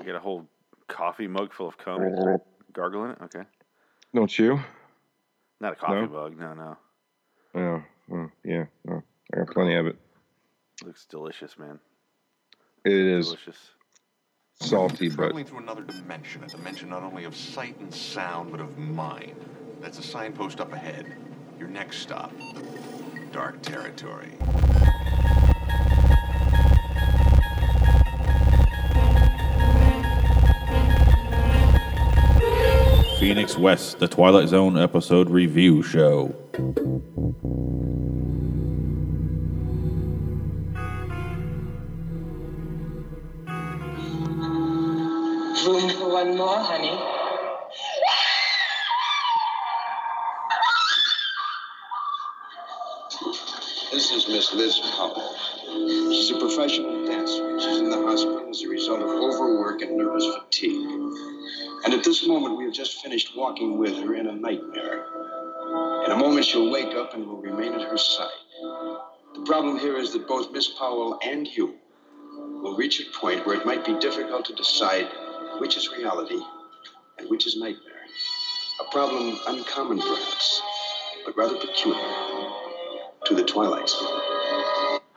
You got a whole coffee mug full of cum. Gargling it? Okay. Don't you? Not a coffee No? mug. No, no. Oh, well, yeah. Well, I got plenty of it. Looks delicious, man. It is Delicious. salty, but Traveling through another dimension, a dimension not only of sight and sound, but of mind. That's a signpost up ahead. Your next stop, dark territory. Phoenix West, the Twilight Zone episode review show. Room for one more, honey. This is Miss Liz Powell. She's a professional dancer. She's in the hospital as a result of overwork and nervous fatigue. And at this moment, we have just finished walking with her in a nightmare. In a moment, she'll wake up and will remain at her side. The problem here is that both Miss Powell and you will reach a point where it might be difficult to decide which is reality and which is nightmare. A problem uncommon, perhaps, but rather peculiar to the Twilight Zone.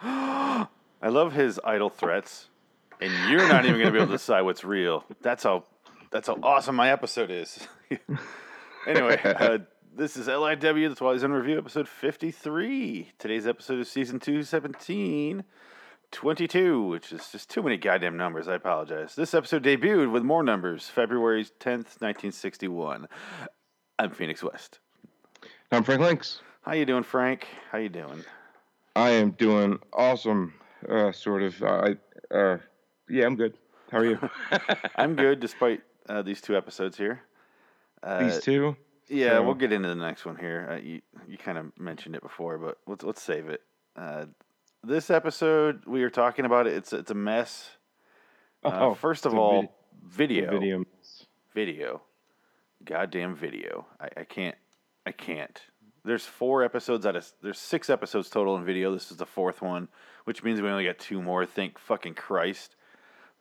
I love his idle threats, and you're not even going to be able to decide what's real. That's how that's how awesome my episode is. anyway, uh, this is LIW, that's the Twilight Zone Review, episode 53. Today's episode is season 2, 17, 22, which is just too many goddamn numbers. I apologize. This episode debuted with more numbers, February 10th, 1961. I'm Phoenix West. I'm Frank Links. How you doing, Frank? How you doing? I am doing awesome, uh, sort of. I, uh, yeah, I'm good. How are you? I'm good, despite uh, these two episodes here. Uh, These two? Yeah, So- we'll get into the next one here. Uh, you you kind of mentioned it before, but let's let's save it. Uh, this episode we are talking about it. It's it's a mess. Uh, Oh, first of all, vid- video, Video. video, goddamn video. I, I can't, I can't. There's four episodes out of there's six episodes total in video. This is the fourth one, which means we only got two more. Thank fucking Christ.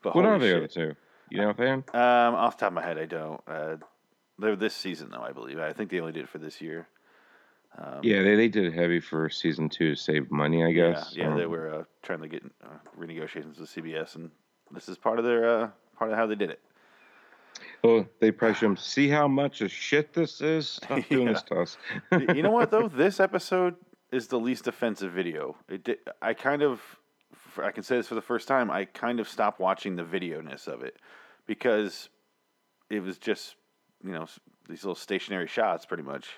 But What are the shit. other two? You know, fan? Um, off the top of my head, I don't. Uh, they're this season though, I believe. I think they only did it for this year. Um, Yeah, they, they did it heavy for season two to save money, I guess. Yeah, yeah, they Um, were uh, trying to get uh, renegotiations with CBS, and this is part of their uh, part of how they did it. Well, they pressure should see how much of shit this is. Stop doing this to us. You know what though? This episode is the least offensive video. It did, I kind of, I can say this for the first time. I kind of stopped watching the video ness of it because it was just, you know, these little stationary shots, pretty much.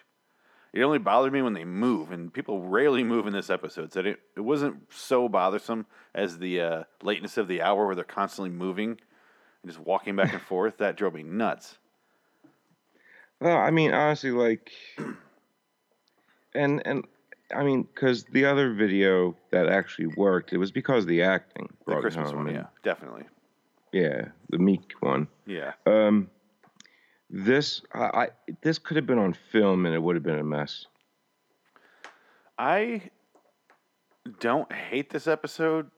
It only bothered me when they move, and people rarely move in this episode. So it it wasn't so bothersome as the uh, lateness of the hour, where they're constantly moving and just walking back and forth. That drove me nuts. Well, I mean, honestly, like, and and I mean, because the other video that actually worked, it was because of the acting. The Christmas one, yeah, definitely, yeah, the Meek one. yeah. Um, this I, I this could have been on film and it would have been a mess. I don't hate this episode.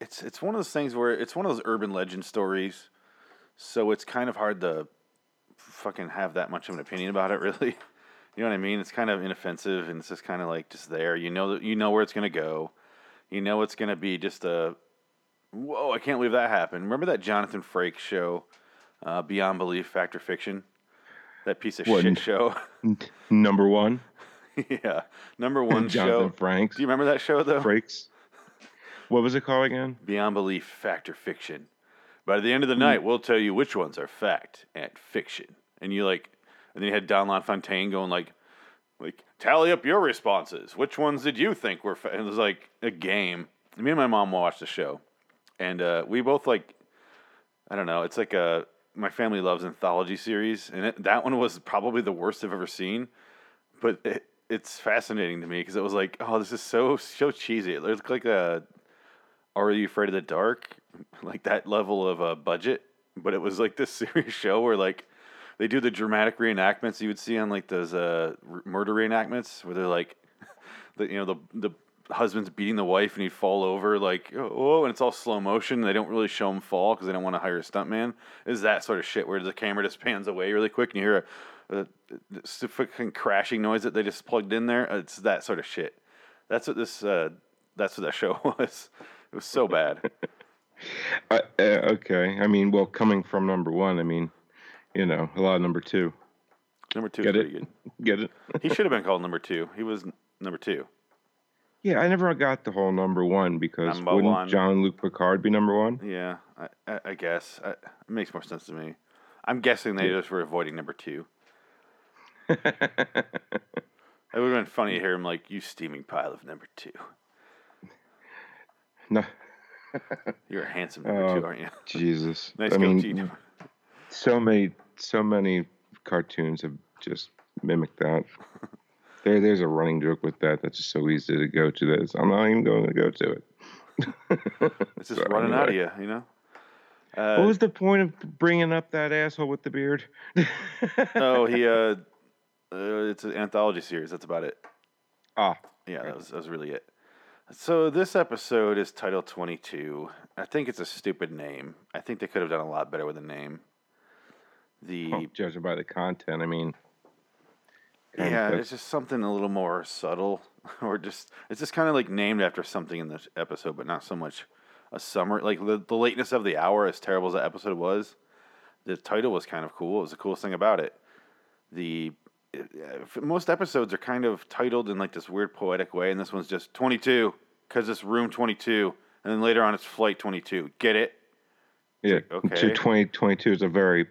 It's it's one of those things where it's one of those urban legend stories, so it's kind of hard to fucking have that much of an opinion about it. Really, you know what I mean? It's kind of inoffensive and it's just kind of like just there. You know that you know where it's gonna go. You know it's gonna be just a whoa! I can't believe that happened. Remember that Jonathan Frakes show, uh, Beyond Belief, Fact or Fiction? That piece of What? shit show. Number one, yeah, number one show. Jonathan show. Franks. Do you remember that show though? Frakes. What was it called again? Beyond belief, fact or fiction. At the end of the night, we'll tell you which ones are fact and fiction. And you like, and then you had Don LaFontaine going like, like tally up your responses. Which ones did you think were? Fa-? And it was like a game. Me and my mom watched the show, and uh, we both like, I don't know. It's like a my family loves anthology series, and it, that one was probably the worst I've ever seen. But it, it's fascinating to me because it was like, oh, this is so so cheesy. It looked like a are You Afraid of the Dark? Like that level of uh, budget. But it was like this serious show where like they do the dramatic reenactments you would see on like those uh, murder reenactments where they're like, the, you know, the the husband's beating the wife and he'd fall over like oh, and it's all slow motion. They don't really show him fall because they don't want to hire a stuntman. Is that sort of shit where the camera just pans away really quick and you hear a, a, a fucking crashing noise that they just plugged in there. It's that sort of shit. That's what this. Uh, that's what that show was. It was so bad. Uh, uh, okay. I mean, well, coming from number one, I mean, you know, a lot of number two. Number two Get is it? pretty good. Get it? He should have been called number two. He was number two. Yeah, I never got the whole number one because Number wouldn't one. Jean-Luc Picard be number one? Yeah, I, I, I guess I, it makes more sense to me. I'm guessing they just were avoiding number two. It would have been funny to hear him like, "You steaming pile of number two. no, You're a handsome number Oh, two, aren't you? Jesus. Nice I goatee. mean, so many, so many cartoons have just mimicked that. There, there's a running joke with that. That's just so easy to go to. This, I'm not even going to go to it. It's just So, running out of you, you know. Uh, what was the point of bringing up that asshole with the beard? oh, he. Uh, uh, it's an anthology series. That's about it. ah, Yeah, that was that was really it. So this episode is title twenty two. I think it's a stupid name. I think they could have done a lot better with the name. The well, judging by the content, I mean, of yeah, it's just something a little more subtle, or just it's just kind of like named after something in this episode, but not so much a summer. Like the, the lateness of the hour, as terrible as that episode was, the title was kind of cool. It was the coolest thing about it. The it- most episodes are kind of titled in like this weird poetic way, and this one's just twenty two because it's room twenty two, and then later on it's flight twenty two. Get it? Yeah, like, okay. to 2022 is a very,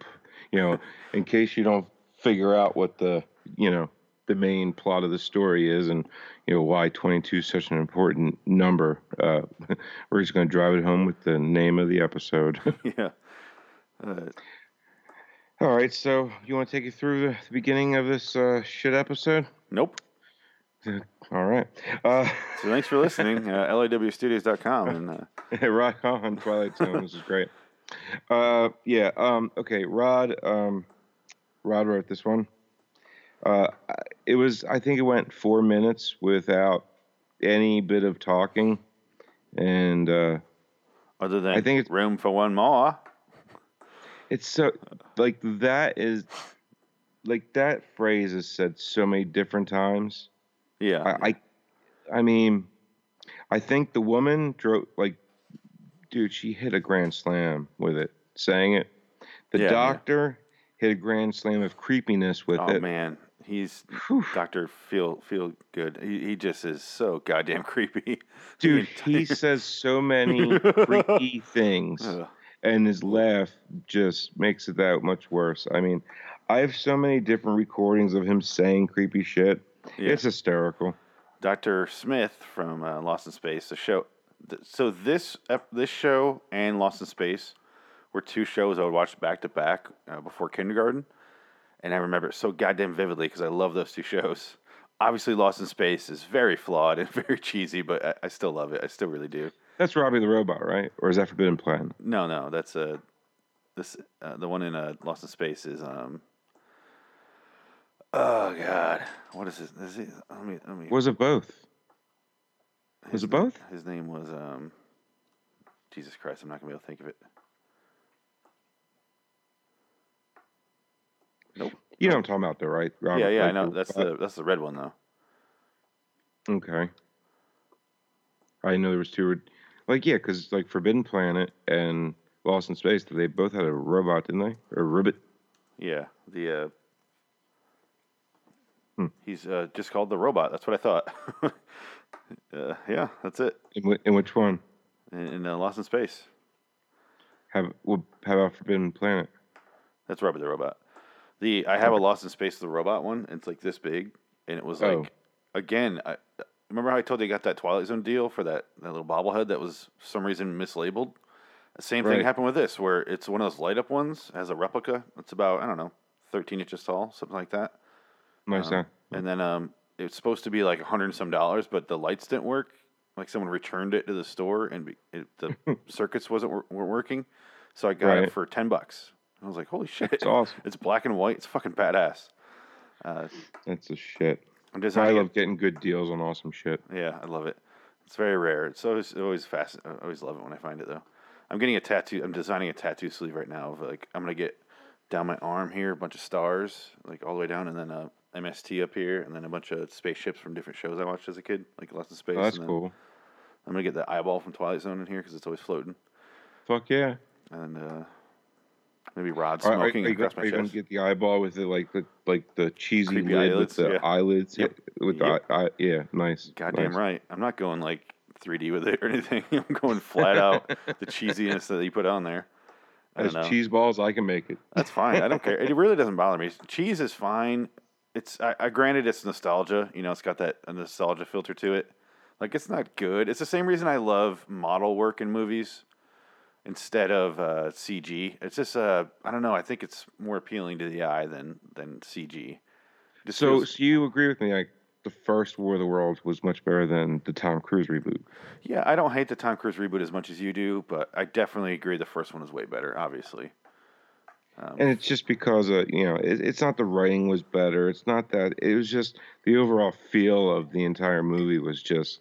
you know, in case you don't figure out what the, you know, the main plot of the story is and, you know, why 22 is such an important number, uh, we're just going to drive it home with the name of the episode. yeah. Uh, All right, so you want to take it through the, the beginning of this uh, shit episode? nope. All right. Uh, So thanks for listening. Uh, LAWstudios.com and. Uh, rock on Twilight Zone. This is great. Uh, yeah. Um, okay. Rod. Um, Rod wrote this one. Uh, it was. I think it went four minutes without any bit of talking, and uh, Other than I think it's- room for one more. it's so like that is like that phrase is said so many different times. Yeah. I, I, I mean, I think the woman drove like, dude, she hit a grand slam with it, saying it. The Yeah, yeah. doctor hit a grand slam of creepiness with oh it. Oh man, he's Doctor Feel Feel Good. He, he just is so goddamn creepy. Dude, he says so many freaky things, and his laugh just makes it that much worse. I mean, I have so many different recordings of him saying creepy shit. Yeah. It's hysterical. Dr. Smith from uh, Lost in Space. The show. th- So this this show and Lost in Space were two shows I would watch back to back uh, before kindergarten, and I remember it so goddamn vividly because I love those two shows. Obviously, Lost in Space is very flawed and very cheesy, but I, I still love it. I still really do. That's Robby the Robot, right? Or is that Forbidden Planet? No, no, that's uh, this uh, the one in uh, Lost in Space is um. Oh God, what is this? Is he, let me let me. Was it both? his was it na- both? His name was um. Jesus Christ, I'm not gonna be able to think of it. Nope. You know what I'm talking about, though, right? Robert, yeah, yeah, I know. That's the that's the red one though. Okay. I know there was two. Like, yeah, because like Forbidden Planet and Lost in Space, they both had a robot, didn't they? Or a ribbit. Yeah, the uh. Hmm. He's uh, just called the robot. That's what I thought. uh, yeah, that's it. In, in which one? In, in uh, Lost in Space. Have well, how about Forbidden Planet? That's Robert the Robot. The I have a Lost in Space the Robot one. And it's like this big, and it was like Oh. again. I remember how I told you I got that Twilight Zone deal for that, that little bobblehead that was for some reason mislabeled. Same thing happened with this, where it's one of those light up ones. Has a replica. It's about I don't know, thirteen inches tall, something like that. Nice, Um? And then um, it's supposed to be like a hundred and some dollars, but the lights didn't work. Like someone returned it to the store, and it, the circuits wasn't weren't working. So I got Right. it for ten bucks. I was like, "Holy shit!" It's awesome. It's black and white. It's fucking badass. Uh, That's a shit. I'm just I love getting good deals on awesome shit. Yeah, I love it. It's very rare. It's always always fast. I always love it when I find it though. I'm getting a tattoo. I'm designing a tattoo sleeve right now of like I'm gonna get down my arm here a bunch of stars like all the way down, and then a MST up here, and then a bunch of spaceships from different shows I watched as a kid, like Lost in Space. Oh, that's cool. I'm gonna get the eyeball from Twilight Zone in here because it's always floating, Fuck yeah. and uh, maybe Rod Are, are, are smoking you, across my are you chest. get the eyeball with the like the like the cheesy Creepy lid eyelids, with the yeah. eyelids? Yep. With Yep. the eye, eye, yeah, nice. Goddamn nice. right. I'm not going like 3D with it or anything. I'm going flat out the cheesiness that you put on there. I As cheese balls, I can make it. That's fine. I don't care. It really doesn't bother me. Cheese is fine. It's I, I granted it's nostalgia. You know, it's got that nostalgia filter to it. Like it's not good. It's the same reason I love model work in movies instead of uh, CG. It's just uh, I don't know. I think it's more appealing to the eye than than CG. Just So, feels- so you agree with me? Like the first War of the Worlds was much better than the Tom Cruise reboot. yeah, I don't hate the Tom Cruise reboot as much as you do, but I definitely agree the first one was way better. Obviously. Um, And it's just because uh, you know, it, it's not the writing was better. It's not that. It was just the overall feel of the entire movie was just.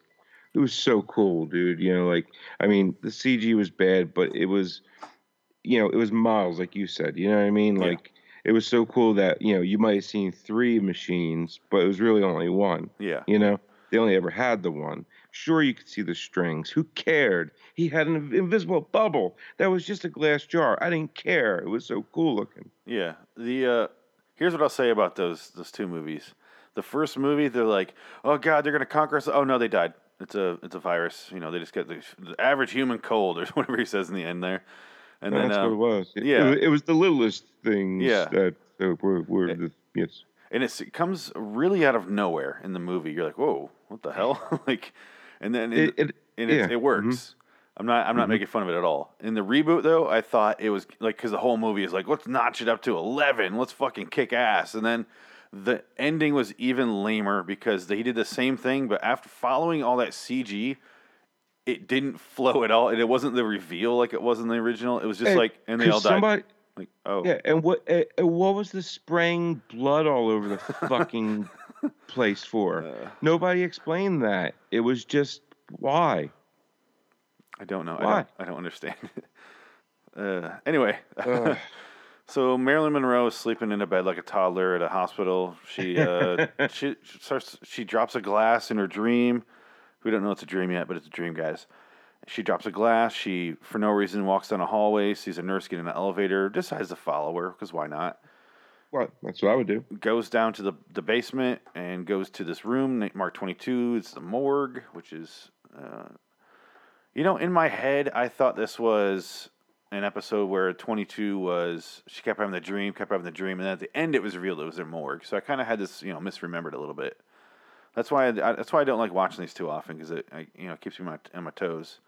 It was so cool, dude. You know, like I mean, the CG was bad, but it was, you know, it was models, like you said. You know what I mean? Yeah. Like it was so cool that you know you might have seen three machines, but it was really only one. yeah. You know, they only ever had the one. Sure, you could see the strings. Who cared? He had an invisible bubble that was just a glass jar. I didn't care. It was so cool looking. Yeah. The uh here's what I'll say about those those two movies. The first movie, they're like, "Oh God, they're gonna conquer us." Oh no, they died. It's a it's a virus. You know, they just get the, the average human cold or whatever he says in the end there. And then That's um, what it was. It- yeah. it, was- it was the littlest things Yeah. that uh, were, were the yes. and it's, it comes really out of nowhere in the movie. You're like, "Whoa, what the hell?" like, and then It, it, yeah, it, it works. I'm not I'm not making fun of it at all. In the reboot though, I thought it was like because the whole movie is like let's notch it up to eleven, let's fucking kick ass, and then the ending was even lamer because they did the same thing, but after following all that CG, it didn't flow at all, and it wasn't the reveal like it was in the original. It was just Hey, like and they all died. somebody, like oh Yeah, and what uh, uh, what was the spraying blood all over the fucking place for? Uh. Nobody explained that. It was just why. I don't know. I Why? don't, I don't understand. uh, anyway, Ugh. So Marilyn Monroe is sleeping in a bed like a toddler at a hospital. She uh, she starts. She drops a glass in her dream. We don't know it's a dream yet, but it's a dream, guys. She drops a glass. She, for no reason, walks down a hallway, sees a nurse get in an elevator, decides to follow her because why not? What? That's what I would do. Goes down to the, the basement and goes to this room na- marked 22. It's the morgue, which is, uh, you know, in my head, I thought this was an episode where 22 was, she kept having the dream, kept having the dream, and then at the end it was revealed it was their morgue. So I kind of had this, you know, misremembered a little bit. That's why I, I- that's why I don't like watching these too often because it I, you know keeps me on my, on my toes.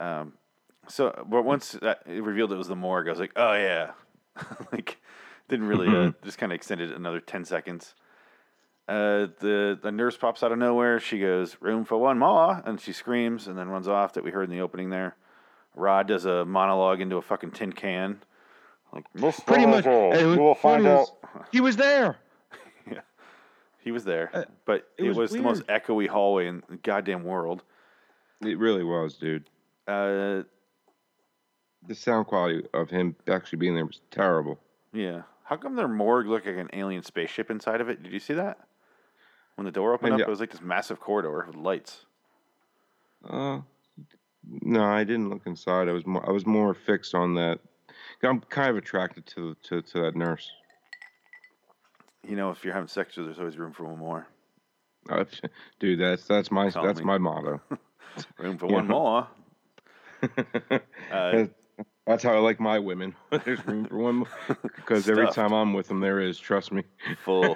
Um, so but once that it revealed it was the morgue, I was like, oh yeah, like didn't really uh, just kind of extended another ten seconds. Uh, the the nurse pops out of nowhere. She goes, "Room for one more," and she screams and then runs off. That we heard in the opening there. Rod does a monologue into a fucking tin can, like most Pretty much. and it was You will find funny out. He was there. yeah, He was there, Uh, but it it, was was, the most echoey hallway in the goddamn world. It really was, dude. Uh, The sound quality of him actually being there was terrible. yeah. How come their morgue looked like an alien spaceship inside of it? Did you see that? When the door opened And up, yeah. it was like this massive corridor with lights. Uh, no, I didn't look inside. I was more, I was more fixed on that. I'm kind of attracted to to, to that nurse. You know, if you're having sex with her, there's always room for one more. Uh, dude, that's that's my Tell that's me. my motto. Room for one more. Uh, that's how I like my women. There's room for one more because every time I'm with them, there is. Trust me. full.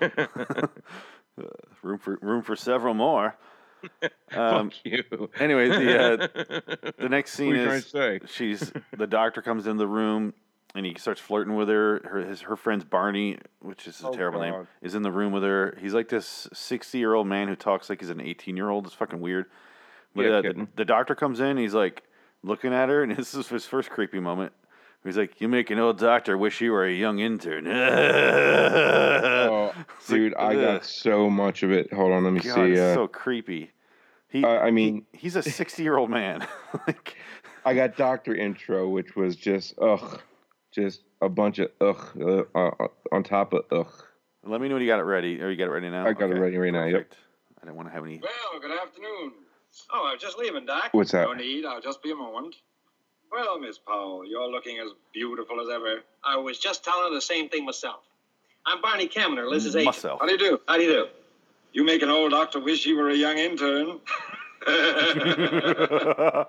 Room for room for several more. Um, Fuck you. anyway, the uh, the next scene What are you trying is she's the doctor comes in the room and he starts flirting with her. Her his her friend's Barney, which is a Oh, terrible name, is in the room with her. He's like this sixty year old man who talks like he's an eighteen year old. It's fucking weird. But Yeah, uh, the, the doctor comes in. He's like looking at her, and this is his first creepy moment. He's like, "You make an old doctor wish you were a young intern." Oh, like, dude, I ugh. got so much of it. Hold on, let me God, see. it's Uh, so creepy. He, Uh, I mean, he- he's a 60 year old man. like, I got Doctor Intro, which was just ugh, just a bunch of ugh uh, uh, on top of ugh. let me know when you got it ready. Or you got it ready now? I got it ready right now, yep. Perfect. I didn't want to have any. Well, good afternoon. Oh, I was just leaving, Doc. What's that? No need. I'll just be a moment. Well, Miss Powell, you're looking as beautiful as ever. I was just telling her the same thing myself. I'm Barney Kaminer, Liz's agent. Myself. How do you do? How do you do? You make an old doctor wish he were a young intern.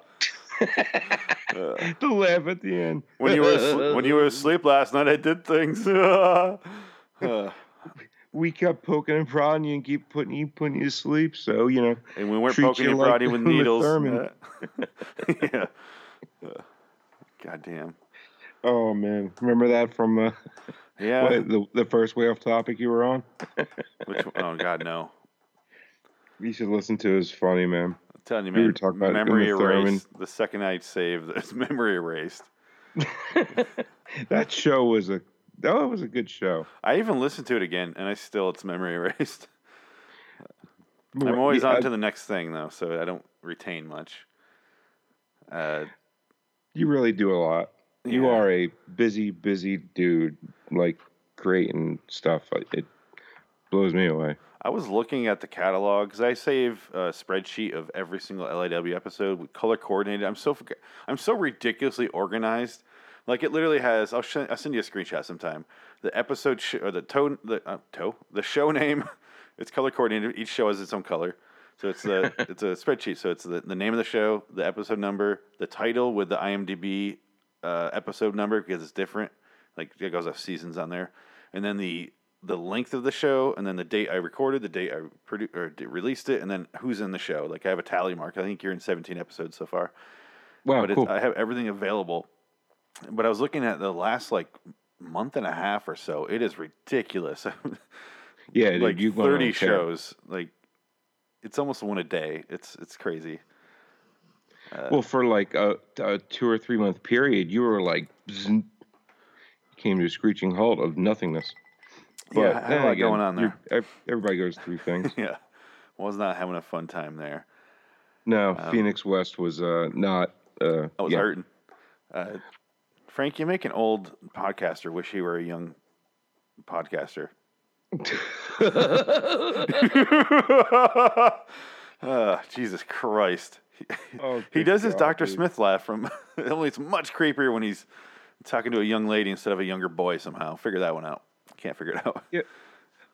The laugh at the end. when you were asleep, when you were asleep last night, I did things. Uh, we kept poking and prodding you and keep putting you putting you to sleep. So you know, and we weren't poking you and like prodding with needles. Thurman. yeah. Uh, God damn. oh man, remember that from uh, Yeah. what, the the first way off topic you were on? Which, oh God, no. You should listen to. it. It's funny, man. I'm telling you, We were talking about memory erased. The second I saved, it's memory erased. that show was a that was a good show. I even listened to it again, and I still it's memory erased. I'm always Yeah, on to the next thing though, so I don't retain much. Uh, You really do a lot. You Yeah. are a busy, busy dude, like creating stuff. It blows me away. I was looking at the catalog because I save a spreadsheet of every single LIW episode with color coordinated. I'm so I'm so ridiculously organized. Like it literally has. I'll, sh- I'll send you a screenshot sometime. The episode sh- or the tone the uh, toe the show name. It's color coordinated. Each show has its own color. So it's the it's a spreadsheet. So it's the, the name of the show, the episode number, the title with the IMDb uh, episode number because it's different. Like it goes off seasons on there, and then the the length of the show, and then the date I recorded, the date I produ- or d- released it, and then who's in the show. Like I have a tally mark. I think you're in 17 episodes so far, Wow, but cool. it's, I have everything available. But I was looking at the last like month and a half or so. It is ridiculous. yeah, dude, like on 30 shows. Like it's almost one a day. It's it's crazy. Well, for like a, a two or three month period, you were like came to a screeching halt of nothingness. Yeah, I had a lot going on you're- Everybody goes through things. Yeah, was not having a fun time there. No, Phoenix West was uh, not. Uh, I was yeah. hurting. Uh, Frank, you make an old podcaster wish he were a young podcaster. uh, Jesus Christ. He, Oh, he does his Dr. dude. Smith laugh from only it's much creepier when he's talking to a young lady instead of a younger boy somehow. Figure that one out. Can't figure it out. Yeah.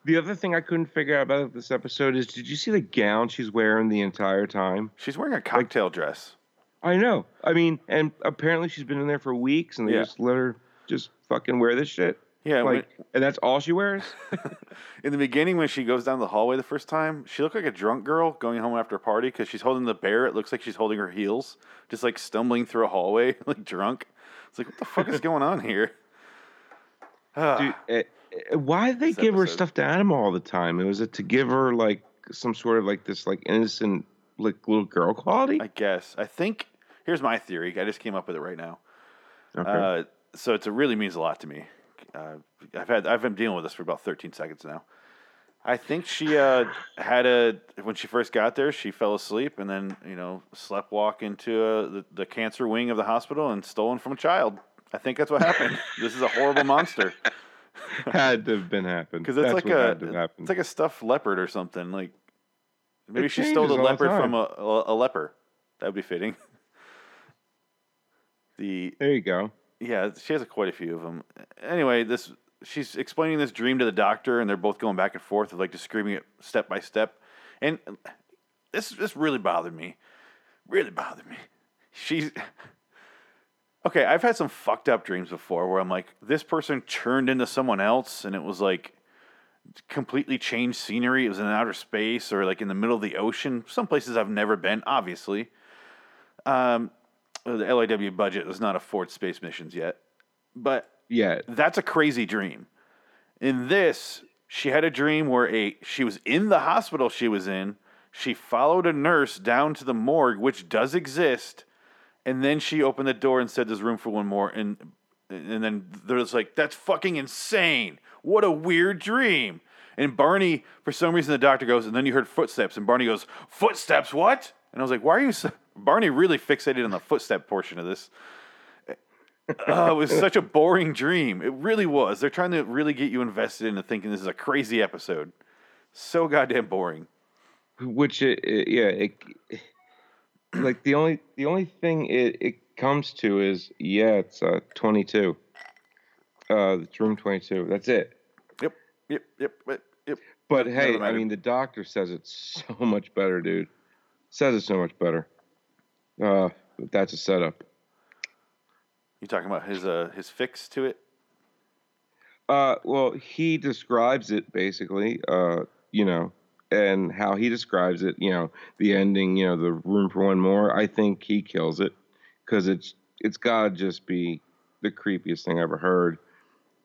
The other thing I couldn't figure out about this episode is, did you see the gown she's wearing the entire time? She's wearing a cocktail dress. I know. I mean, and apparently she's been in there for weeks, and they Yeah. just let her just fucking wear this shit. Yeah, when- and that's all she wears. In the beginning, when she goes down the hallway the first time, she looked like a drunk girl going home after a party because she's holding the bear. It looks like she's holding her heels, just like stumbling through a hallway, like drunk. It's like, what the fuck is going on here? Dude, eh, eh, why did they This give her episode. stuffed animal all the time? It was it to give her like some sort of like this like innocent like little girl quality? I guess. I think, here's my theory. I just came up with it right now. Okay. Uh, so it's, it really means a lot to me. Uh, I've had I've been dealing with this for about 13 seconds now. I think she uh, had a when she first got there, she fell asleep and then you know slept walk into uh, the, the cancer wing of the hospital and stolen from a child. I think that's what happened. this is a horrible monster had to have been happened because it's That's like a had to have happened. it's like a stuffed leopard or something. Like maybe It she stole the all the leopard from a, a, a leper. That would be fitting. The there you go. Yeah, she has quite a few of them. Anyway, this she's explaining this dream to the doctor, and they're both going back and forth of like describing it step by step. And this this really bothered me. Really bothered me. She's okay. I've had some fucked up dreams before where I'm like, this person turned into someone else, and it was like completely changed scenery. It was in outer space or like in the middle of the ocean. Some places I've never been, obviously. Um, Uh, the LIW budget does not afford space missions yet, but Yeah, that's a crazy dream. In this, she had a dream where a she was in the hospital she was in. She followed a nurse down to the morgue, which does exist, and then she opened the door and said, "There's room for one more." And and then there's like, "That's fucking insane! What a weird dream!" And Barney, for some reason, the doctor goes, and then you heard footsteps, and Barney goes, "Footsteps? What?" And I was like, why are you so... Barney really fixated on the footstep portion of this. Oh, it was such a boring dream. It really was. They're trying to really get you invested into thinking this is a crazy episode. So goddamn boring. which it, it- yeah it, like the only the only thing it, it comes to is yeah it's uh 22 uh it's room 22 that's it Yep, yep, yep, yep, yep. but hey i mean the doctor says it's so much better dude says it's so much better uh that's a setup You talking about his uh his fix to it? uh well he describes it basically uh you know and how he describes it you know the ending you know the room for one more i think he kills it because it's it's gotta just be the creepiest thing i ever heard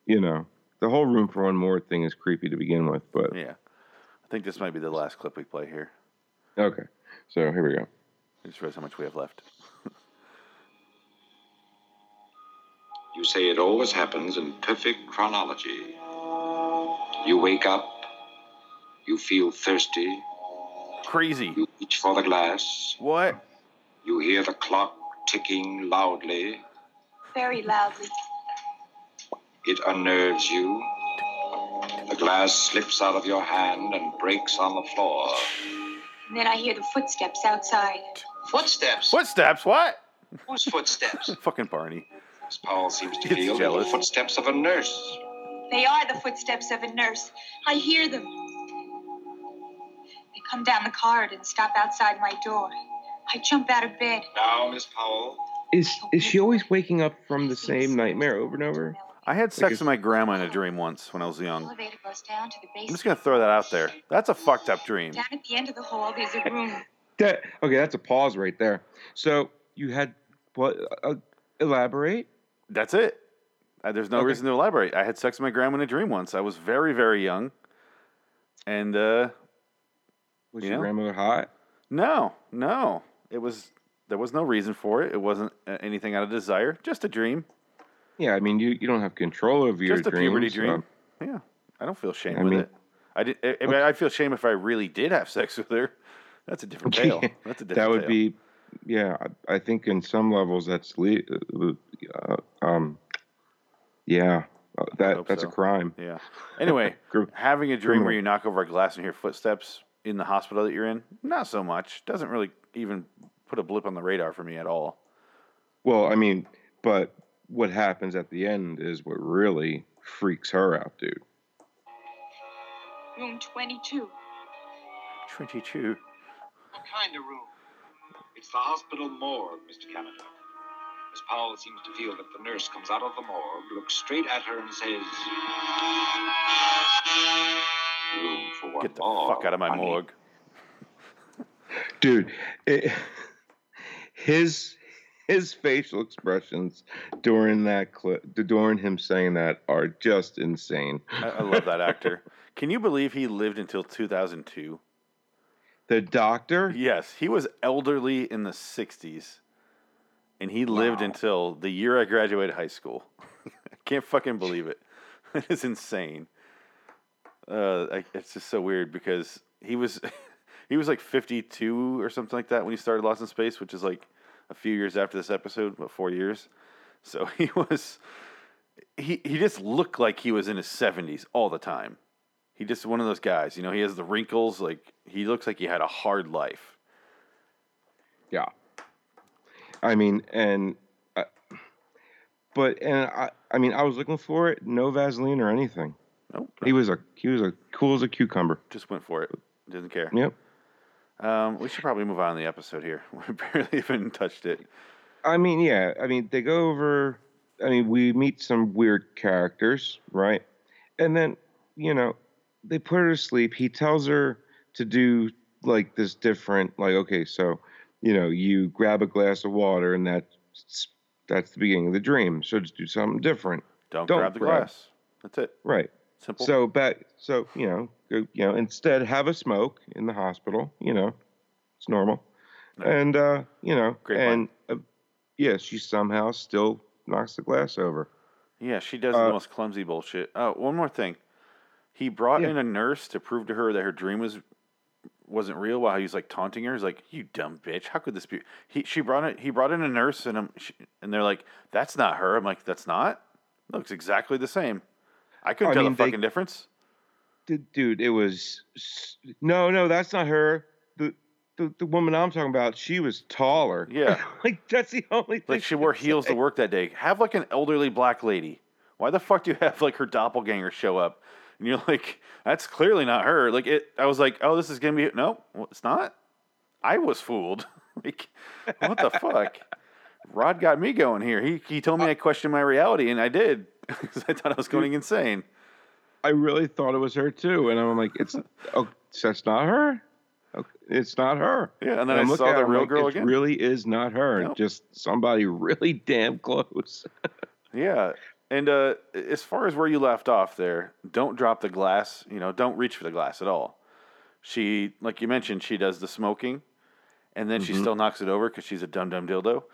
you know the whole room for one more thing is creepy to begin with but Yeah. I think this might be the last clip we play here. okay so here we go I just realized how much we have left. You say it always happens in perfect chronology. You wake up, you feel thirsty, Crazy. you reach for the glass, What? you hear the clock ticking loudly, Very loudly. it unnerves you. The glass slips out of your hand and breaks on the floor. And then I hear the footsteps outside. Footsteps? Footsteps? What? Whose footsteps? Fucking Barney. Miss Powell seems to It's feel the jealous. footsteps of a nurse. They are the footsteps of a nurse. I hear them. They come down the corridor and stop outside my door. I jump out of bed. Now, Miss Powell, is is she always waking up from the same nightmare over and over I had sex with my grandma in a dream once when I was young. elevator goes down to the. I'm just gonna throw that out there. That's a fucked up dream. Down at the end of the hall, there's a room. That okay that's a pause right there so you had what uh, elaborate That's it. Uh, there's no Okay. reason to elaborate. I had sex with my grandma in a dream once. I was very, very young. And uh was You your know? grandmother hot no, no. It was there was no reason for it. It wasn't uh, anything out of desire. Just a dream. Yeah, I mean, you, you don't have control over your Just a dreams. puberty so- dream. Yeah. I don't feel shame I with mean- it. I did I, mean, I feel shame if I really did have sex with her. That's a different tale. That's a different that would tale. be, yeah. I, I think in some levels that's le- uh, um, yeah, uh, that that's so. a crime. Yeah. Anyway, having a dream where you knock over a glass and hear footsteps in the hospital that you're in, not so much. Doesn't really even put a blip on the radar for me at all. Well, I mean, but what happens at the end is what really freaks her out, dude. Room 22. 22. What kind of room? it's the hospital morgue, Mr. Canada. Miss Powell seems to feel that the nurse comes out of the morgue, looks straight at her, and says, Room for one Get the more. fuck out of my honey." morgue. dude it, his his facial expressions during that clip during him saying that are just insane I, I love that actor. Can you believe he lived until 2002? The doctor Yes, he was elderly in the 60s. And he lived Wow. until the year I graduated high school. I can't fucking believe it. It's insane. Uh, I, it's just so weird because he was he was like 52 or something like that when he started Lost in Space, which is like a few years after this episode, but four years. So he was he he just looked like he was in his 70s all the time. He just one of those guys, you know. He has the wrinkles, like he looks like he had a hard life. yeah i mean and uh, but and i i mean i was looking for it no vaseline or anything Nope, he was a he was a cool as a cucumber just went for it. Didn't care. yep Um, we should probably move on to the episode here. We barely even touched it. I mean, yeah. I mean, they go over. I mean, we meet some weird characters, right? And then, you know, they put her to sleep. He tells her to do like this different, like, okay, so, you know, you grab a glass of water, and that's that's the beginning of the dream. So just do something different, Don't, Don't grab the grab. glass. That's it. right? Simple. So back, so you know, go, you know, instead have a smoke in the hospital. You know, it's normal, and uh, you know, Great and uh, yeah, she somehow still knocks the glass over. yeah, she does uh, the most clumsy bullshit. Oh, one more thing. He brought Yeah. in a nurse to prove to her that her dream was wasn't real while he was like taunting her. He's like, "You dumb bitch! How could this be?" He she brought it. He brought in a nurse, and um, she, and they're like, "That's not her." I'm like, "That's not." Looks exactly the same. I couldn't I tell mean, the they- fucking difference. Dude, dude, it was no, no, that's not her. The the, the woman I'm talking about, she was taller. Yeah. like that's the only thing. Like she wore heels to work that day. Have like an elderly black lady. Why the fuck do you have like her doppelganger show up? And you're like, that's clearly not her. Like it. I was like, oh, this is gonna be no, well, it's not. I was fooled. like, what the fuck? Rod got me going here. He he told me I questioned my reality, and I did because I thought I was going insane. I really thought it was her too, and I'm like, it's oh, that's not her. Oh, it's not her. Yeah, and then I'm I saw at the real like, girl it again. Really is not her. Nope. Just somebody really damn close. Yeah. And uh, as far as where you left off there, don't drop the glass. You know, don't reach for the glass at all. She, like you mentioned, she does the smoking, and then she Mhm. still knocks it over because she's a dumb dumb dildo.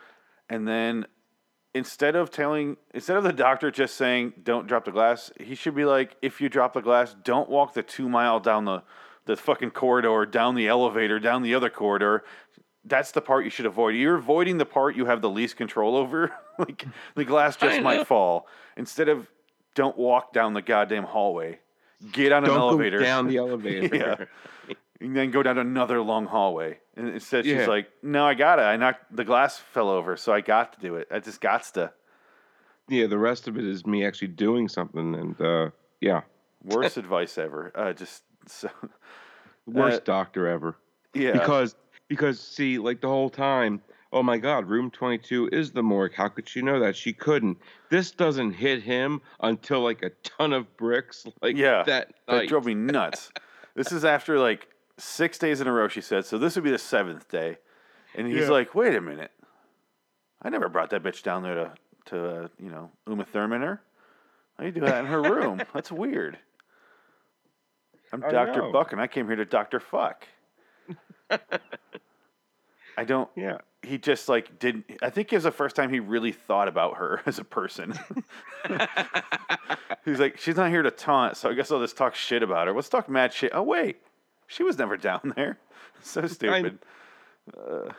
And then instead of telling, instead of the doctor just saying, "Don't drop the glass," he should be like, "If you drop the glass, don't walk the two mile down the the fucking corridor, down the elevator, down the other corridor." That's the part you should avoid. You're avoiding the part you have the least control over. like the glass just might fall. Instead of don't walk down the goddamn hallway. Get on an elevator. Don't go elevator. down the elevator. yeah. And then go down another long hallway. And instead she's Yeah. like, No, I got it. I knocked the glass fell over, so I got to do it. I just got to. Yeah, the rest of it is me actually doing something, and uh, yeah, Worst advice ever. Uh, just so worst Uh, doctor ever. yeah. Because because see, like the whole time, oh my God, room twenty two is the morgue. How could she know that? She couldn't. This doesn't hit him until like a ton of bricks. Like yeah, that that drove me nuts. this is after like six days in a row, she said. So this would be the seventh day, and he's Yeah. like, "Wait a minute, I never brought that bitch down there to to uh, you know Uma Thurman her. How you do that in her room? That's weird. I'm know. Buck, and I came here to Doctor Fuck. I don't. Yeah. He just like didn't. I think it was the first time he really thought about her as a person. He's like, she's not here to taunt, so I guess I'll just talk shit about her. Let's talk mad shit. Oh wait, she was never down there. So stupid. Uh,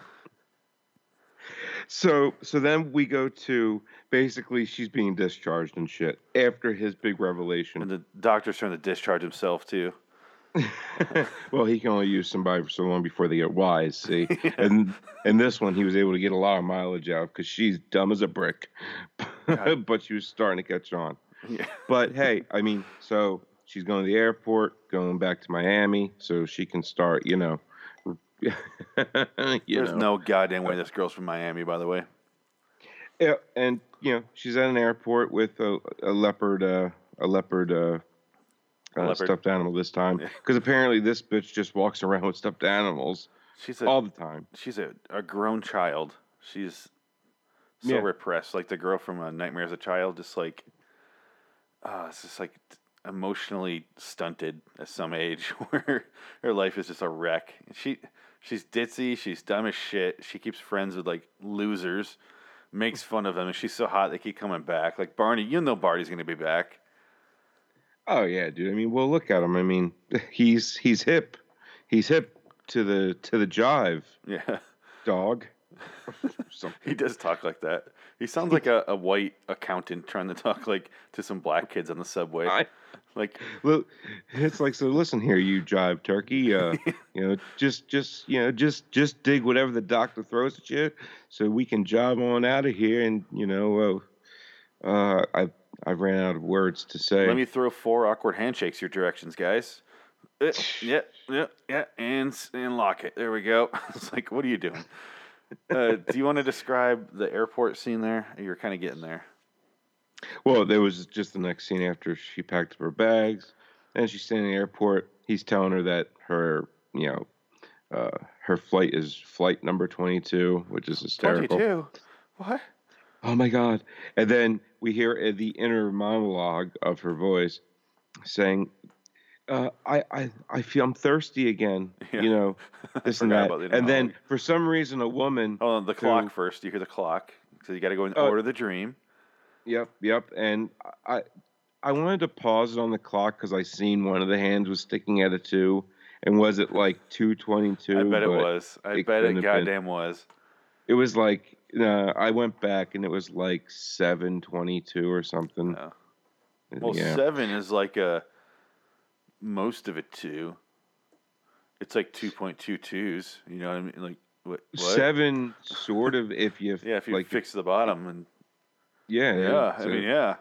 So so then we go to basically she's being discharged and shit after his big revelation. and the doctor's trying to discharge himself too. well, he can only use somebody for so long before they get wise. See, and and this one he was able to get a lot of mileage out because she's dumb as a brick, but she was starting to catch on. Yeah. But hey, I mean, so she's going to the airport, going back to Miami, so she can start, you know. you There's know. no goddamn way this girl's from Miami, by the way. Yeah, and you know she's at an airport with a, a leopard, uh, a leopard, uh, uh, stuffed animal this time. Because apparently this bitch just walks around with stuffed animals She's a all the time. she's a, a grown child. She's so Yeah. repressed, like the girl from uh, Nightmare as a Child. Just like, uh, it's just like emotionally stunted at some age, where her life is just a wreck. She she's ditzy. She's dumb as shit. She keeps friends with like losers, makes fun of them, and she's so hot they keep coming back. Like Barney, you know Barney's gonna be back. Oh yeah, dude. I mean, well, look at him. I mean, he's he's hip. He's hip to the to the jive, Yeah. dog. He does talk like that. He sounds like a, a white accountant trying to talk like to some black kids on the subway. I- like Look, it's like so. Listen here, you jive turkey. Uh, you know, just just you know, just just dig whatever the doctor throws at you, so we can jive on out of here. And you know, uh, uh, I I ran out of words to say. Let me throw four awkward handshakes your directions, guys. Uh, yeah, yeah, yeah, and and lock it. There we go. it's like, what are you doing? Uh, do you want to describe the airport scene there? You're kind of getting there. Well, there was just the next scene after she packed up her bags, and she's standing in the airport. He's telling her that her, you know, uh, her flight is flight number twenty-two, which is hysterical. Twenty-two. What? Oh my god! And then we hear uh, the inner monologue of her voice saying, uh, "I, I, I feel I'm thirsty again." Yeah. You know, this and that. the And then for some reason, a woman. Oh, the who- clock first. You hear the clock. So you got to go in Oh. order the dream. Yep, yep. And I, I wanted to pause it on the clock because I seen one of the hands was sticking at a two, And was it like 222? I bet it was. I it bet it goddamn was. It was like uh, I went back and it was like 722 or something. Oh. Well, yeah. seven is like a most of it two. It's like two point two twos. You know what I mean? Like what? what? Seven, sort of, if you Yeah, if you like, fix the bottom and yeah, yeah, I so mean yeah.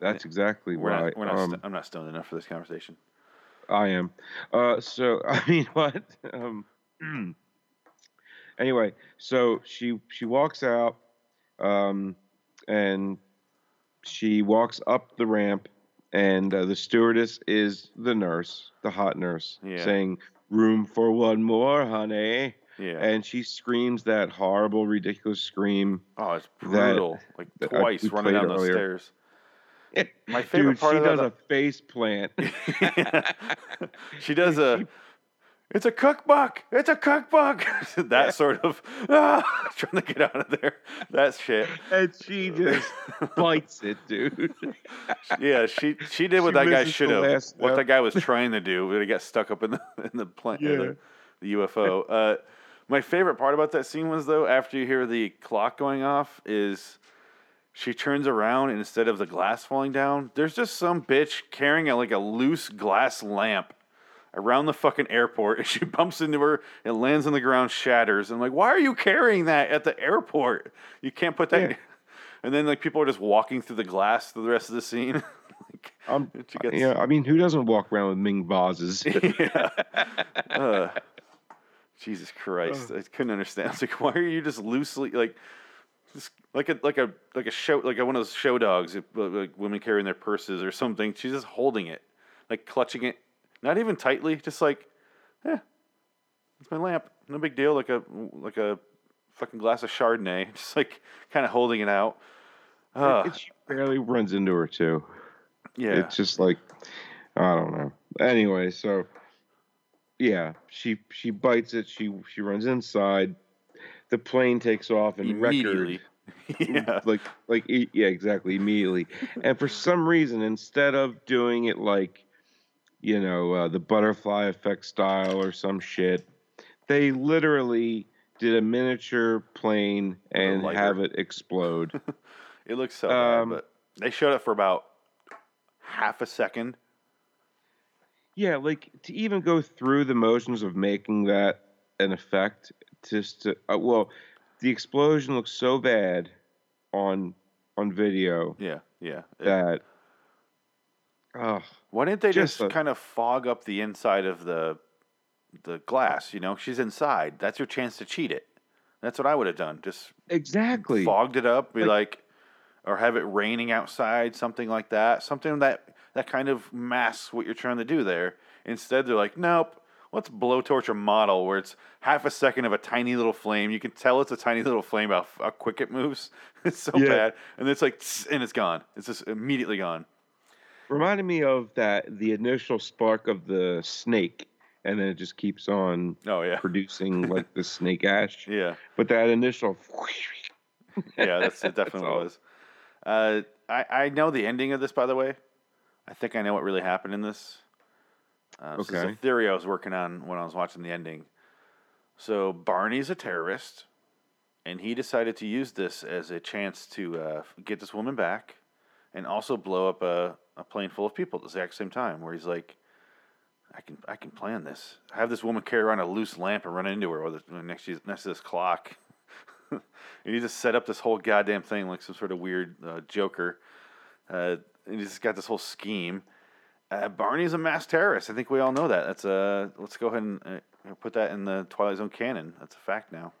that's exactly We're why. not, we're not um, st- I'm not stoned enough for this conversation. I am. Uh, so I mean, what? Um, anyway, so she she walks out, um, and she walks up the ramp, and uh, the stewardess is the nurse, the hot nurse, Yeah. saying, "Room for one more, honey." Yeah. And she screams that horrible, ridiculous scream. oh, it's brutal. like that I- twice running down those earlier. stairs. My favorite Dude, part she does that- a face plant. she does a. It's a cookbook. It's a cookbook. that sort of ah, trying to get out of there. That shit. and she just bites it, dude. Yeah, she she did what She that guy should have. What step. that guy was trying to do, but he got stuck up in the in the plant, Yeah. the, the UFO. Uh, my favorite part about that scene was though, after you hear the clock going off, is she turns around and instead of the glass falling down, there's just some bitch carrying a, like a loose glass lamp around the fucking airport. And she bumps into her, it lands on the ground, shatters. And I'm like, why are you carrying that at the airport? You can't put that. Yeah. And then like people are just walking through the glass through the rest of the scene. like, Um, gets- yeah, I mean, who doesn't walk around with Ming vases? yeah. Uh, Jesus Christ, I couldn't understand. I was like, why are you just loosely like, just like a like a like a show like one of those show dogs, like women carrying their purses or something. She's just holding it, like clutching it, not even tightly, just like, yeah, it's my lamp, no big deal. Like a like a fucking glass of Chardonnay, just like kind of holding it out. Uh, And she barely runs into her too. yeah, It's just like I don't know. Anyway, so yeah, she she bites it. She she runs inside. The plane takes off and immediately. record yeah, like like yeah exactly immediately and for some reason instead of doing it like you know uh, the butterfly effect style or some shit they literally did a miniature plane and have it explode It looks so bad, Um, but they showed it for about half a second. yeah like to even go through the motions of making that an effect just to uh, well the explosion looks so bad on on video Yeah, yeah. It- that oh why didn't they just just, a- kind of fog up the inside of the the glass? You know, she's inside. That's your chance to cheat it. That's what I would have done. Just exactly fogged it up. Be Like- like, or have it raining outside, something like that. Something that that kind of masks what you're trying to do there. Instead, they're like, nope. Let's blowtorch a model where it's half a second of a tiny little flame. You can tell it's a tiny little flame how, how quick it moves. It's so Yeah. bad, and it's like, tss, and it's gone. It's just immediately gone. Reminded me of that the initial spark of the snake and then it just keeps on Oh yeah, producing like the snake ash yeah. but that initial yeah, that's it. Definitely all. was. Uh, I I know the ending of this, by the way. I think I know what really happened in this. Uh, This is a Okay. theory I was working on when I was watching the ending. So Barney's a terrorist, and he decided to use this as a chance to uh, get this woman back, and also blow up a, a plane full of people at the exact same time. Where he's like, I can I can plan this. Have this woman carry around a loose lamp and run into her with it next to, next to this clock. and he just set up this whole goddamn thing like some sort of weird uh, Joker. Uh, and he's got this whole scheme. Uh, Barney's a mass terrorist. I think we all know that. That's uh, let's go ahead and uh, put that in the Twilight Zone canon. That's a fact now.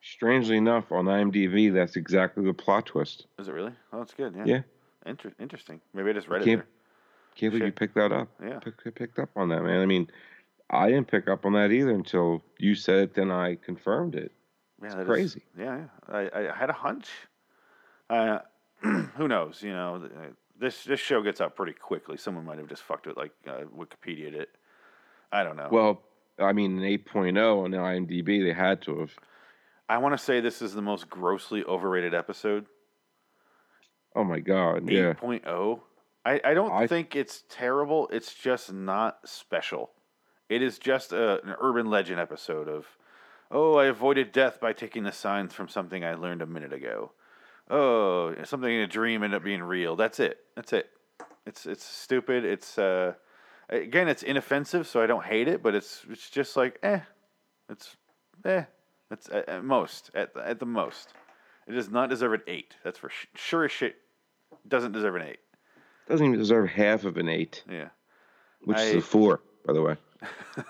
strangely enough on imdb that's exactly the plot twist Is it really? Oh, that's good. Yeah. Yeah. Inter- interesting. Maybe I just read it Can't- there. can't believe you picked that up Yeah. Pick, picked up on that man i mean i didn't pick up on that either until you said it then i confirmed it Yeah, It's that is- crazy. yeah, yeah. I, I had a hunch. Uh, who knows? You know, uh, this this show gets out pretty quickly. Someone might have just fucked it, like uh, Wikipedia'd it. I don't know. well i mean an 8.0 on imdb they had to have I want to say this is the most grossly overrated episode. Oh my god 8. yeah 8.0. I, I don't I- think it's terrible. It's just not special. It is just a, an urban legend episode of, oh, I avoided death by taking the signs from something I learned a minute ago. Oh, something in a dream ended up being real. That's it. That's it. It's it's stupid. It's uh, again, it's inoffensive, so I don't hate it. But it's it's just like eh, it's eh. It's at, at most at the, at the most. It does not deserve an eight. That's for sh- sure as shit. Doesn't deserve an eight. Doesn't even deserve half of an eight, Yeah. which is a four, by the way.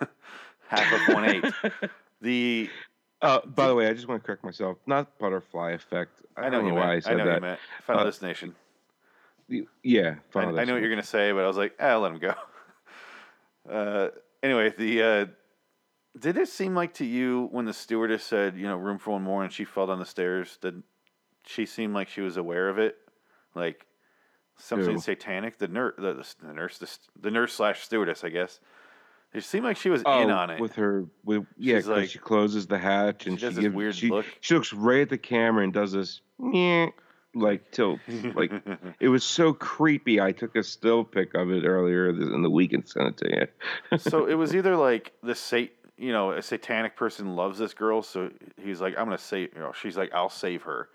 Half of one eight. The Uh, by the way, I just want to correct myself. Not butterfly effect. I, I know don't know why I meant. I said know that. you meant. Final Uh, destination. Yeah, I, Final I know what you're gonna say, but I was like, ah, let him go. Uh, anyway, the uh, did it seem like to you when the stewardess said, you know, room for one more, and she fell down the stairs? Did she seem like she was aware of it, like something Who? satanic? The nurse, the, the nurse, the, the nurse slash stewardess, I guess. It seemed like she was Oh, in on it. with her. With yeah, because like- she closes the hatch and she she, does this gives weird she, look. she looks right at the camera and does this like tilt. like it was so creepy. I took a still pic of it earlier in the week and sent it to you. so it was either like the sat, you know, a satanic person loves this girl, so he's like, I'm gonna save, you know, she's like, I'll save her,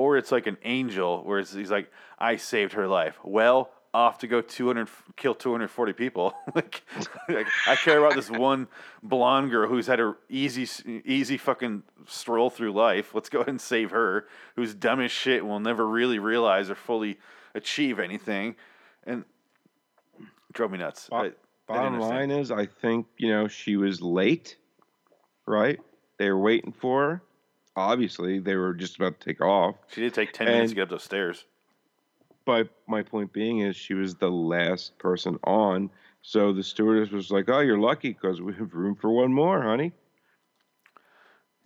or it's like an angel, where it's, he's like, I saved her life. Well, off to go 200, kill 240 people. like, like, I care about this one blonde girl who's had a easy, easy fucking stroll through life. Let's go ahead and save her, who's dumb as shit, and will never really realize or fully achieve anything, and drove me nuts. Bo- I- Bottom line is, I think you know she was late, right? They were waiting for her. Obviously, they were just about to take off. She did take 10 minutes to get up those stairs. But my point being is, she was the last person on. So the stewardess was like, "Oh, you're lucky because we have room for one more, honey."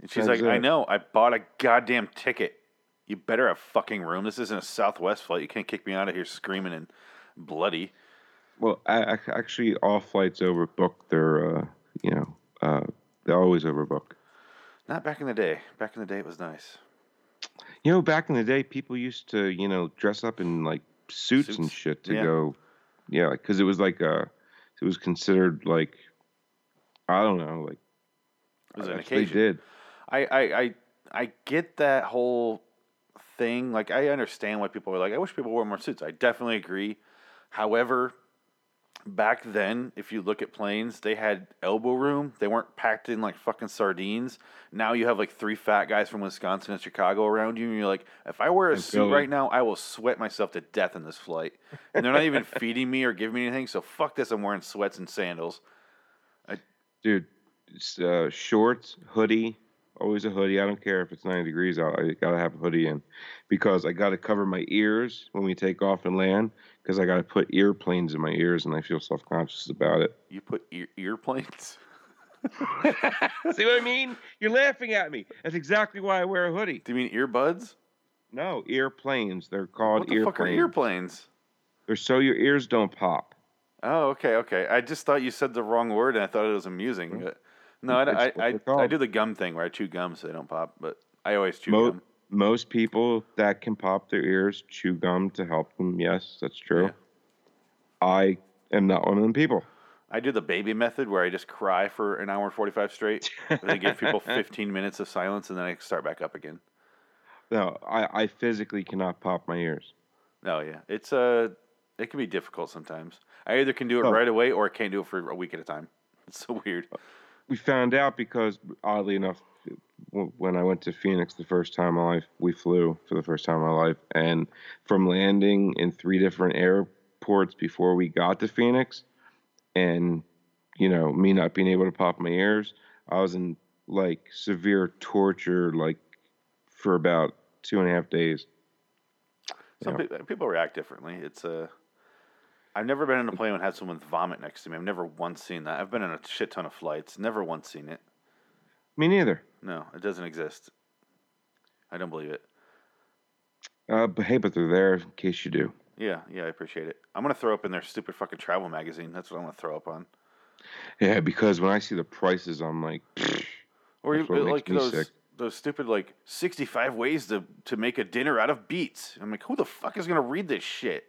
And she's That's like, I know, I bought a goddamn ticket. You better have fucking room. This isn't a Southwest flight. You can't kick me out of here screaming and bloody. Well, I, I, actually, all flights overbook. They're, uh, you know, uh, they always overbook. Not back in the day. Back in the day, it was nice. You know, back in the day, people used to, you know, dress up in like suits, and shit to yeah. go. Yeah, because it was like uh it was considered like, I don't know, like It was an occasion. They did. I, I, I, I get that whole thing. Like, I understand why people are like, I wish people wore more suits. I definitely agree. However, back then, if you look at planes, they had elbow room. They weren't packed in like fucking sardines. Now you have like three fat guys from Wisconsin and Chicago around you, and you're like, if I wear a And suit Philly. right now, I will sweat myself to death in this flight. And they're not even feeding me or giving me anything. So fuck this. I'm wearing sweats and sandals. Dude, it's, uh, shorts, hoodie, always a hoodie. I don't care if it's 90 degrees out. I gotta have a hoodie in because I gotta cover my ears when we take off and land because I gotta put earplanes in my ears and I feel self conscious about it. You put ear earplanes. See what I mean? You're laughing at me. That's exactly why I wear a hoodie. Do you mean earbuds? No, earplanes. They're called What the fuck are earplanes. earplanes? They're so your ears don't pop. Oh, okay, okay. I just thought you said the wrong word, and I thought it was amusing. Hmm? But no, I, I, I, I do the gum thing where I chew gum so they don't pop. But I always chew Mo- gum. most people that can pop their ears chew gum to help them. Yes, that's true. Yeah. I am not one of them people. I do the baby method where I just cry for an hour and forty five straight. and they give people fifteen minutes of silence, and then I start back up again. No, I, I physically cannot pop my ears. No, yeah, it's uh, it can be difficult sometimes. I either can do it Oh. right away or I can't do it for a week at a time. It's so weird. We found out because, oddly enough, when I went to Phoenix the first time in my life, we flew for the first time in my life. And from landing in three different airports before we got to Phoenix, and, you know, me not being able to pop my ears, I was in like severe torture, like for about two and a half days. Some pe- people react differently. It's Uh, I've never been in a plane and had someone vomit next to me. I've never once seen that. I've been in a shit ton of flights. Never once seen it. Me neither. No, it doesn't exist. I don't believe it. Uh, but hey, but they're there in case you do. Yeah, yeah, I appreciate it. I'm gonna throw up in their stupid fucking travel magazine. That's what I'm gonna throw up on. Yeah, because when I see the prices, I'm like, Or That's you, like me those sick. those stupid like 65 ways to to make a dinner out of beets. I'm like, who the fuck is gonna read this shit?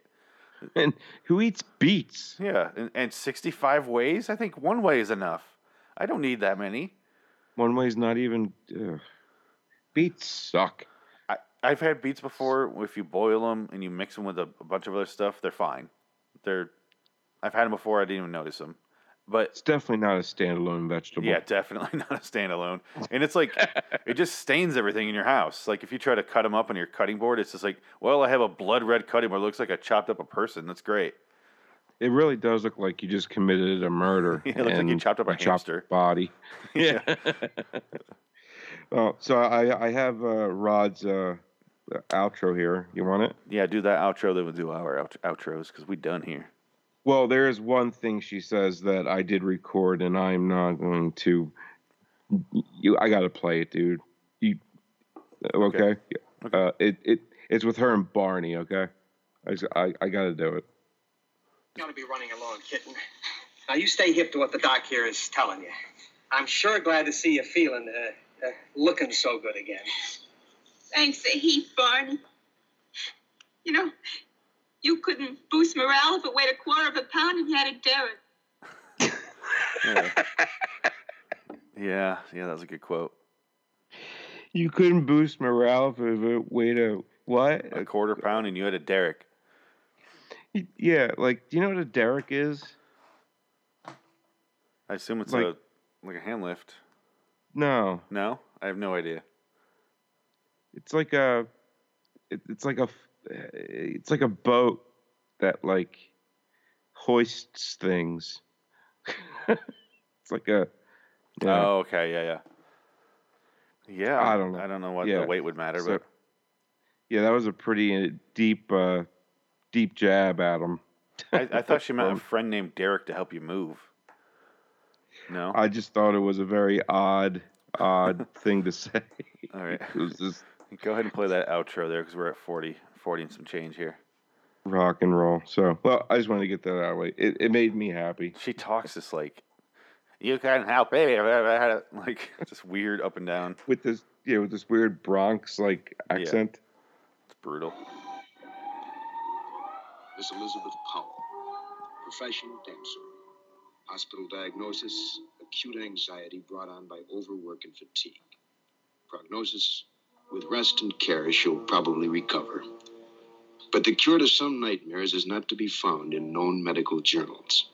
And who eats beets? Yeah, and, and 65 ways? I think one way is enough. I don't need that many. One way's not even. Ugh. Beets suck. I, I've had beets before. If you boil them and you mix them with a, a bunch of other stuff, they're fine. They're. I've had them before. I didn't even notice them. But It's definitely not a standalone vegetable. yeah, definitely not a standalone. And it's like it just stains everything in your house. Like if you try to cut them up on your cutting board, it's just like, well, I have a blood red cutting board. It looks like I chopped up a person. That's great. It really does look like you just committed a murder. It looks like you chopped up a hamster. body. Yeah. Oh, so I I have uh, Rod's uh, outro here. You want it? yeah, do that outro. Then we'll do our out- outros because we done here. Well, there is one thing she says that I did record, and I'm not going to. You, I got to play it, dude. You okay? Uh, it it it's with her and Barney. Okay, I just- I, I got to do it. Gotta be running along, kitten. Now you stay hip to what the doc here is telling you. I'm sure glad to see you feeling, uh, uh, looking so good again. Thanks a heap, Barney. You know, you couldn't boost morale if it weighed a quarter of a pound and you had a derrick. Yeah. yeah, yeah, that was a good quote. You couldn't boost morale if it weighed a what? A quarter pound, and you had a derrick. Yeah, like do you know what a derrick is? I assume it's Like- a like a hand lift. No, No, I have no idea. it's like a it, it's like a f- it's like a boat that like hoists things. it's like a. Oh, okay, yeah, yeah. Yeah, I don't know. I don't know what Yeah. the weight would matter, So- but yeah, that was a pretty uh, deep uh, deep jab at him. I, I thought she meant a friend named Derek to help you move. No, I just thought it was a very odd odd thing to say. all right. Just Go ahead and play that outro there because we're at 40, 40 and some change here. rock and roll. So, well, I just wanted to get that out of the way. It, it made me happy. She talks just like, you can't help me, like just weird up and down. with this yeah with this weird Bronx like accent. It's brutal. Miss Elizabeth Powell, professional dancer. Hospital diagnosis acute anxiety brought on by overwork and fatigue. Prognosis with rest and care, she'll probably recover. But the cure to some nightmares is not to be found in known medical journals.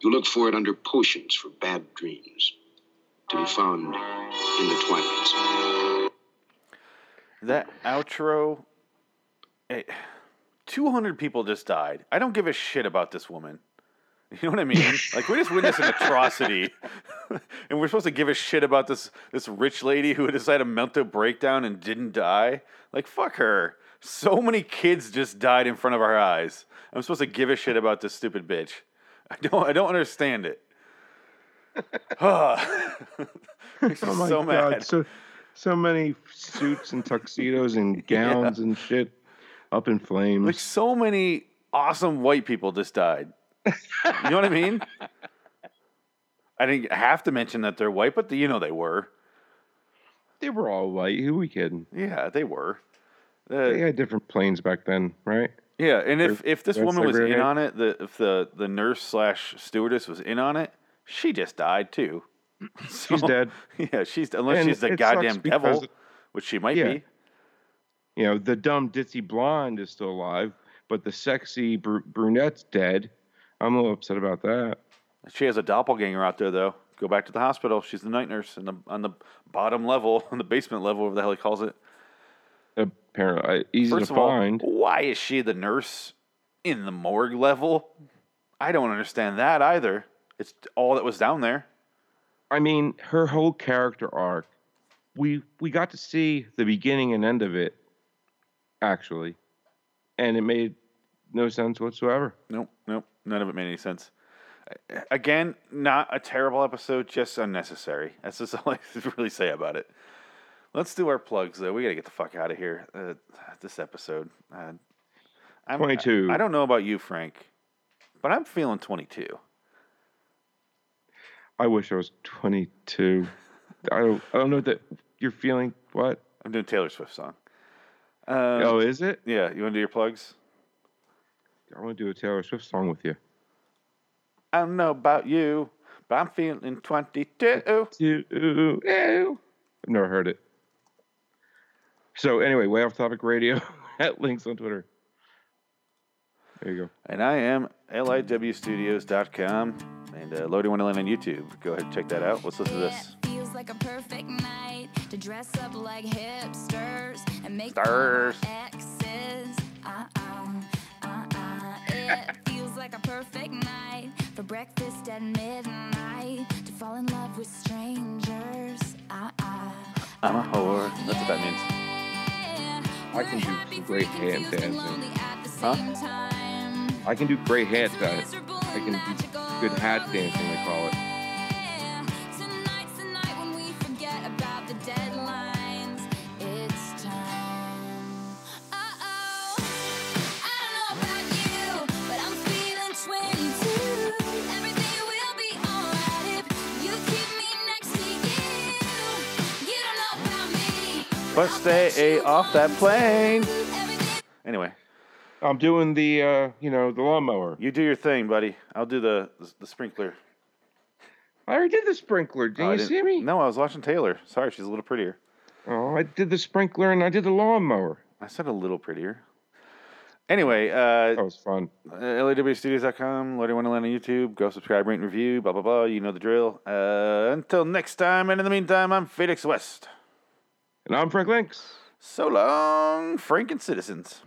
You look for it under potions for bad dreams, to be found in the Twilight Zone. That outro, eh, 200 people just died. I don't give a shit about this woman. You know what I mean? like we just witnessed an atrocity, and we're supposed to give a shit about this this rich lady who decided to melt a mental breakdown and didn't die. Like fuck her. So many kids just died in front of our eyes. I'm supposed to give a shit about this stupid bitch. I don't. I don't understand it. Oh my so god! mad. So so many suits and tuxedos and gowns and shit up in flames. Like so many awesome white people just died. You know what I mean? I didn't have to mention that they're white, but you know they were. they were all white. Who we kidding? Yeah, they were. Uh, They had different planes back then, right? yeah, and if, if this woman was in on it, the if the, the nurse slash stewardess was in on it, she just died too. She's dead. Yeah, she's unless And she's the goddamn devil, which she might Yeah. be. You know, the dumb ditzy blonde is still alive, but the sexy br- brunette's dead. I'm a little upset about that. She has a doppelganger out there, though. Go back to the hospital. She's the night nurse in the, on the bottom level, on the basement level, whatever the hell he calls it. Apparently, easy First to of all, find. why is she the nurse in the morgue level? I don't understand that either. It's all that was down there. I mean, her whole character arc, we we got to see the beginning and end of it, actually, and it made no sense whatsoever. Nope, nope. None of it made any sense. Again, not a terrible episode, just unnecessary. That's just all I really say about it. Let's do our plugs, though. We got to get the fuck out of here. Uh, this episode. Uh, I'm, 22. I, I don't know about you, Frank, but I'm feeling 22. I wish I was 22. I don't I don't know that you're feeling what? I'm doing Taylor Swift song. Um, oh, is it? Yeah, you want to do your plugs? I want to do a Taylor Swift song with you. I don't know about you, but I'm feeling 22. Ooh, ooh. I've never heard it. So anyway, way off topic radio at links on Twitter. There you go. And I am liwstudios.com and uh, Loading Wonderland on YouTube. Go ahead and check that out. Let's listen to this. Feels like a perfect night to dress up like hipsters and make Stars. exes. Uh-uh, uh-uh. It feels like a perfect night for breakfast at midnight to fall in love with strangers. Uh-uh. I'm a whore. That's what that means. I can do great hand dancing. Huh? I can do great hat dance. Uh, I can do good hat dancing, they call it. But stay off that plane. Anyway, I'm doing the, uh, you know, the lawnmower. you do your thing, buddy. I'll do the the sprinkler. I already did the sprinkler. Didn't Oh, I you didn't- see me? No, I was watching Taylor. Sorry, she's a little prettier. Oh, I did the sprinkler and I did the lawnmower. I said a little prettier. Anyway, uh, That was fun. LAWstudios.com, Loading Wonderland on YouTube. Go subscribe, rate, and review, blah, blah, blah. You know the drill. Uh, until next time, and in the meantime, I'm Felix West. And I'm Frank Links. So long, Franken citizens.